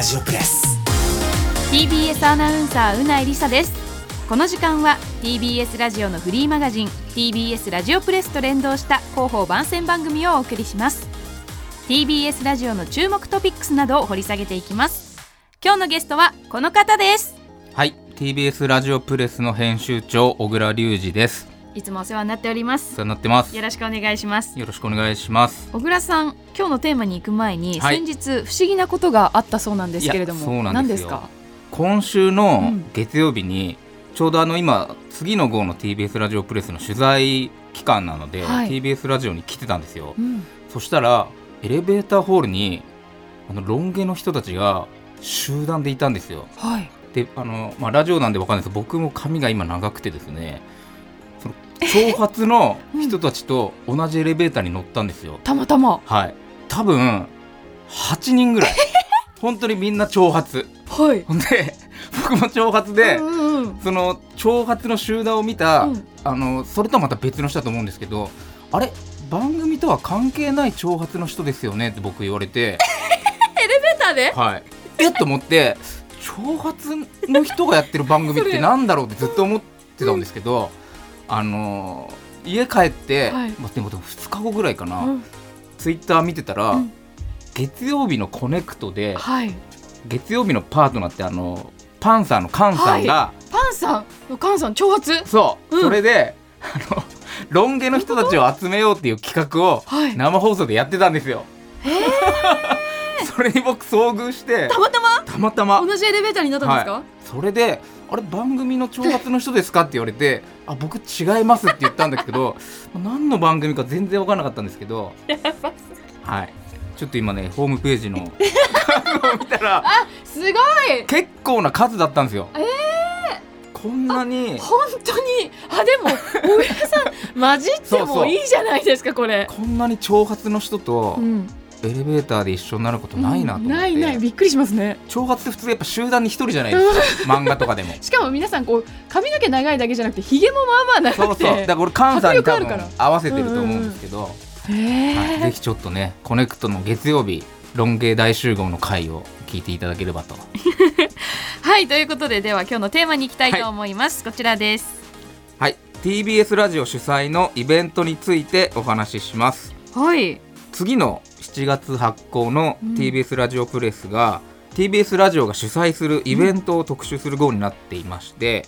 ラジオプレス。TBS アナウンサーうないりさです。この時間は TBS ラジオのフリーマガジン TBS ラジオプレスと連動した広報番宣番組をお送りします。TBS ラジオの注目トピックスなどを掘り下げていきます。今日のゲストはこの方です。はい TBS ラジオプレスの編集長小倉隆二ですいつもお世話になっております。お世話になってます。よろしくお願いします。よろしくお願いします。小倉さん今日のテーマに行く前に、はい。先日不思議なことがあったそうなんですけれどもそうなんですか？今週のうん。月曜日にちょうどあの今次の号の TBS ラジオプレスの取材期間なので、はい。TBS ラジオに来てたんですよ。うん。そしたらエレベーターホールにあのロン毛の人たちが集団でいたんですよ。はい。であの、まあ、ラジオなんでわかんないです。僕も髪が今長くてですね長髪の人たちと同じエレベーターに乗ったんですよ、たまたま。はい。多分8人ぐらい。本当にみんな長髪はい。ほんで僕も長髪で、うんうんうん。その長髪の集団を見た、うん。あのそれとはまた別の人だと思うんですけどあれ？番組とは関係ない長髪の人ですよね？って僕言われて。ベタで？はい。え？っと思って長髪の人がやってる番組ってなんだろうってずっと思ってたんですけど、あの家帰って、はい。まあ、でもでも2日後ぐらいかな、うん。ツイッター見てたら、うん。月曜日のコネクトではい。月曜日のパートナーってあのパンサーのカンさんが、パンさん？のカンさん長髪そう、うん。それであのロン毛の人たちを集めようっていう企画をはい。生放送でやってたんですよ。それに僕遭遇してたまたま？たまたま。同じエレベーターになったんですか、はい、それで「あれ番組の長髪の人ですか?」って言われて「あ僕違います」って言ったんだけど 何の番組か全然分からなかったんですけど はい。ちょっと今ねホームページのを見たらすごい！結構な数だったんですよ。こんなに本当に？あでも小倉さん混じってもいいじゃないですかこれ。こんなに長髪の人とうんエレベーターで一緒になることないなと思って、ないない。びっくりしますね。長髪って普通やっぱ集団に一人じゃないですか 漫画とかでも。しかも皆さんこう髪の毛長いだけじゃなくてひげもまあまあ長くて。そうそう。だからこれ関西に多分合わせてると思うんですけど、へはい、ぜえひちょっとねコネクトの月曜日ロンゲー大集合の回を聞いていただければと。はいということででは今日のテーマに行きたいと思います、こちらです。はい。TBS ラジオ主催のイベントについてお話しします。はい。次の7月発行のうん。TBS ラジオプレスが、TBS ラジオが主催するイベントを特集する号になっていまして、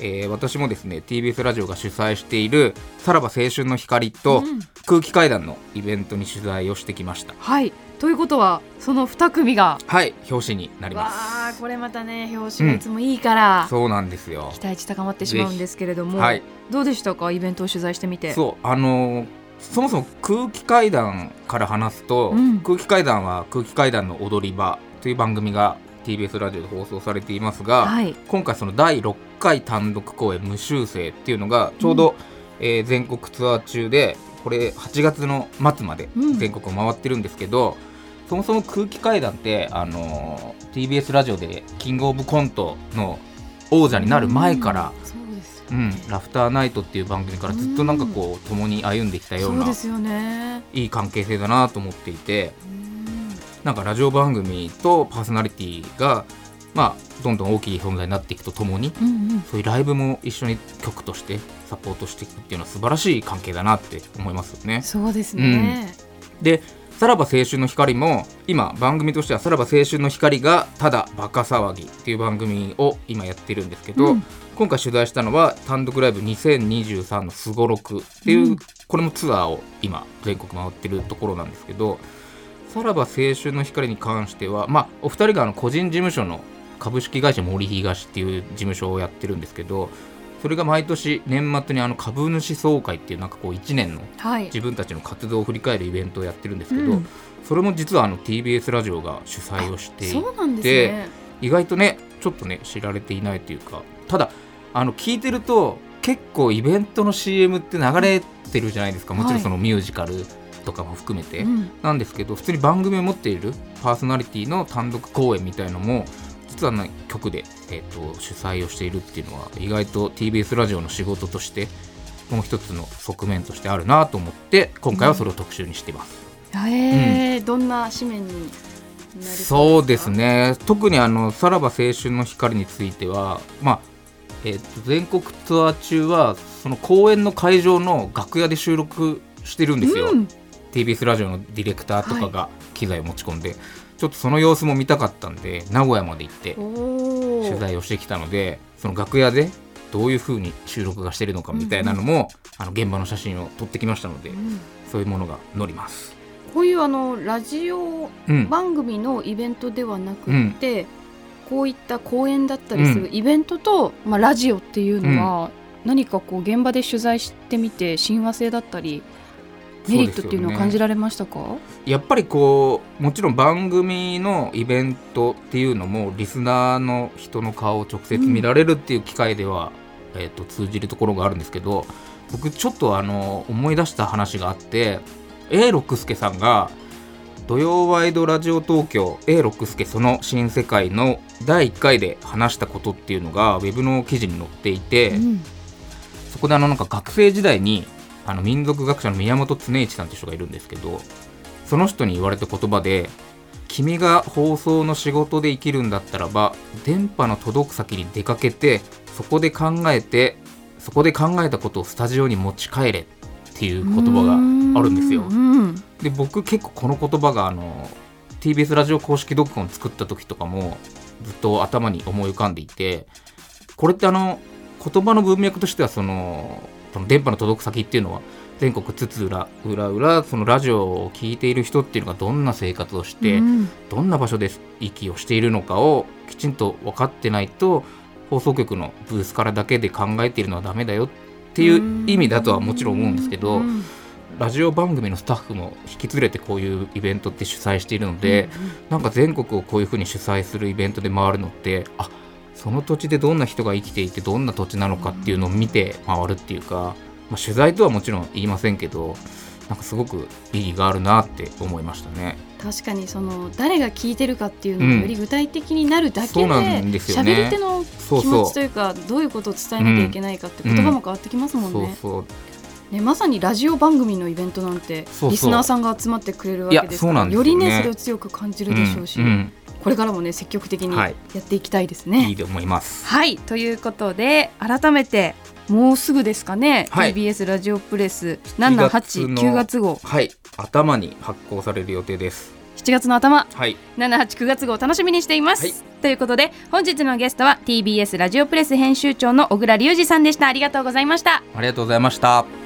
えー私もですね TBS ラジオが主催している「さらば青春の光」とうん空気階段のイベントに取材をしてきました。はい。ということはその2組が。はい表紙になりまわすあこれまたね表紙がいつもいいから、そうなんですよ。期待値高まってしまうんですけれども、はい。どうでしたかイベントを取材してみて。そうあのーそもそも空気階段から話すと、うん。空気階段は空気階段の踊り場という番組が TBS ラジオで放送されていますが、はい。今回その第6回単独公演「無修正」っていうのがちょうど、えー全国ツアー中でこれ8月の末までうん。全国を回ってるんですけど、そもそも空気階段って、あのー TBS ラジオでキングオブコントの王者になる前から、うん。そうん。ラフターナイトっていう番組からずっとなんかこう共に歩んできたようなそうですよね。いい関係性だなと思っていてうん。なんかラジオ番組とパーソナリティがまあどんどん大きい存在になっていくとともにうんうん。そういうライブも一緒に曲としてサポートしていくっていうのは素晴らしい関係だなって思いますよね。そうですね、でさらば青春の光も今番組としてはさらば青春の光がただバカ騒ぎっていう番組を今やってるんですけど、うん。今回取材したのは単独ライブ2023のすごろくっていう、うん。これもツアーを今全国回ってるところなんですけどさらば青春の光に関してはまあお二人があの個人事務所の株式会社森東っていう事務所をやってるんですけどそれが毎年年末にあの株主総会っていうなんかこう1年のはい。自分たちの活動を振り返るイベントをやってるんですけど、うん。それも実はあの TBS ラジオが主催をしていそうなんですね。意外とねちょっとね知られていないというかただあの聞いてると結構イベントの CM って流れてるじゃないですか。もちろんそのミュージカルとかも含めて、うんなんですけど普通に番組を持っているパーソナリティの単独公演みたいのも実はね局で、えー、と主催をしているっていうのは意外と TBS ラジオの仕事としてもう一つの側面としてあるなと思って今回はそれを特集にしています。へえ、どんな紙面にそうですねね。特にあのさらば青春の光についてはまあえっと全国ツアー中はその公演の会場の楽屋で収録してるんですよ、うん。TBS ラジオのディレクターとかが機材を持ち込んで、ちょっとその様子も見たかったんで名古屋まで行って取材をしてきたのでその楽屋でどういう風に収録がしてるのかみたいなのも、あの現場の写真を撮ってきましたのでうん。そういうものが載ります。こういうあのラジオうん、番組のイベントではなくって、こういった公演だったりするイベントと、まあ、ラジオっていうのは、何かこう現場で取材してみて親和性だったりメリットっていうのは感じられましたか、やっぱりこうもちろん番組のイベントっていうのもリスナーの人の顔を直接見られるっていう機会では、えー、と通じるところがあるんですけど僕ちょっとあの思い出した話があって A 六輔さんが「土曜ワイドラジオ東京 A 六輔その新世界」の第1回で話したことっていうのがウェブの記事に載っていて。うんそこであのなんか学生時代にあの民族学者の宮本恒一さんって人がいるんですけどその人に言われた言葉で「君が放送の仕事で生きるんだったらば電波の届く先に出かけてそこで考えてそこで考えたことをスタジオに持ち帰れ」っていう言葉があるんですよ。うんで僕結構この言葉があの TBS ラジオ公式読本を作った時とかもずっと頭に思い浮かんでいてこれってあの言葉の文脈としてはそのその電波の届く先っていうのは全国津々浦々裏そのラジオを聴いている人っていうのがどんな生活をして、うん。どんな場所で息をしているのかをきちんと分かってないと放送局のブースからだけで考えているのはダメだよっていう意味だとはもちろん思うんですけど、うん。ラジオ番組のスタッフも引き連れてこういうイベントって主催しているので、なんか全国をこういうふうに主催するイベントで回るのってあその土地でどんな人が生きていてどんな土地なのかっていうのを見て回るっていうか、まあ、取材とはもちろん言いませんけどなんかすごく意義があるなって思いましたね。確かにその誰が聞いてるかっていうのうんがより具体的になるだけでそうなんですよね喋り手の気持ちというかどういうことを伝えなきゃいけないかって言葉も変わってきますもんね。そうそうねまさにラジオ番組のイベントなんてリスナーさんが集まってくれるわけですからよね。よりねそれを強く感じるでしょうし、うんうん。これからもね積極的にはやいっていきたいですね。いいと思います。はいということで改めてもうすぐですかね、はい。TBS ラジオプレス7 789月号。はい。頭に発行される予定です。7月の頭。はい。789月号を楽しみにしています、はい。ということで本日のゲストは TBS ラジオプレス編集長の小倉隆二さんでした。ありがとうございました。ありがとうございました。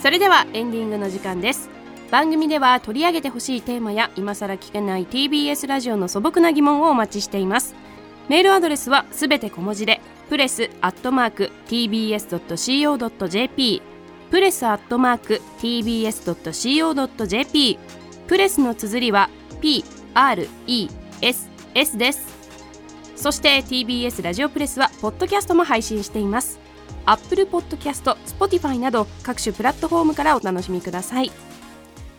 それではエンディングの時間です。番組では取り上げてほしいテーマや今更聞けない TBS ラジオの素朴な疑問をお待ちしています。メールアドレスはすべて小文字でプレスアットマーク tbs.co.jp プレスアットマーク tbs.co.jp プレスの綴りは PRESS です。そして TBS ラジオプレスはポッドキャストも配信しています。Apple Podcast、Spotify など各種プラットフォームからお楽しみください。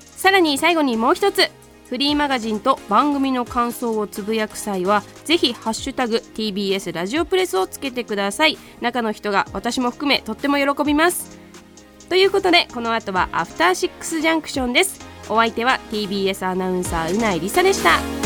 さらに最後にもう一つフリーマガジンと番組の感想をつぶやく際はぜひハッシュタグ TBS ラジオプレスをつけてください。中の人が私も含めとっても喜びます。ということでこの後はアフターシックスジャンクションです。お相手は TBS アナウンサーうないりさでした。